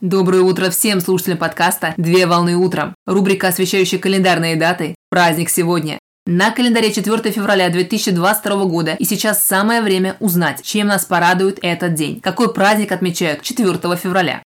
Доброе утро всем слушателям подкаста «Две волны утром». Рубрика, освещающая календарные даты. Праздник сегодня. На календаре 4 февраля 2022 года и сейчас самое время узнать, чем нас порадует этот день. Какой праздник отмечают 4 февраля?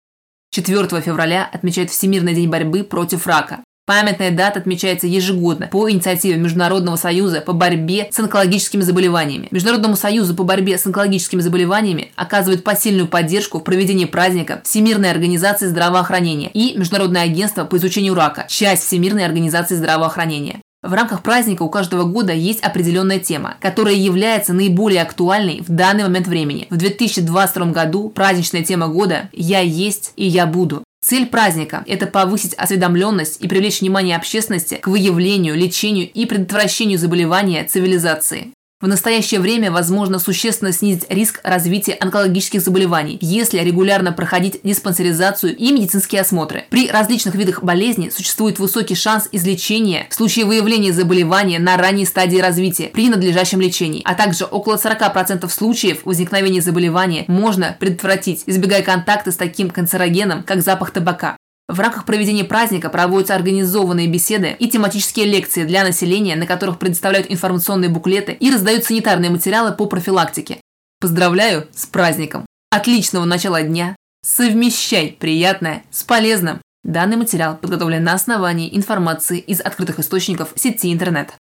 4 февраля отмечают Всемирный день борьбы против рака. Памятная дата отмечается ежегодно по инициативе Международного союза по борьбе с онкологическими заболеваниями. Международному союзу по борьбе с онкологическими заболеваниями оказывают посильную поддержку в проведении праздника Всемирная организация здравоохранения и Международное агентство по изучению рака, часть Всемирной организации здравоохранения. В рамках праздника у каждого года есть определенная тема, которая является наиболее актуальной в данный момент времени. В 2022 году праздничная тема года «Я есть и я буду». Цель праздника – это повысить осведомленность и привлечь внимание общественности к выявлению, лечению и предотвращению заболевания цивилизации. В настоящее время возможно существенно снизить риск развития онкологических заболеваний, если регулярно проходить диспансеризацию и медицинские осмотры. При различных видах болезней существует высокий шанс излечения в случае выявления заболевания на ранней стадии развития при надлежащем лечении, а также около 40% случаев возникновения заболевания можно предотвратить, избегая контакта с таким канцерогеном, как запах табака. В рамках проведения праздника проводятся организованные беседы и тематические лекции для населения, на которых предоставляют информационные буклеты и раздают санитарные материалы по профилактике. Поздравляю с праздником! Отличного начала дня! Совмещай приятное с полезным! Данный материал подготовлен на основании информации из открытых источников сети интернет.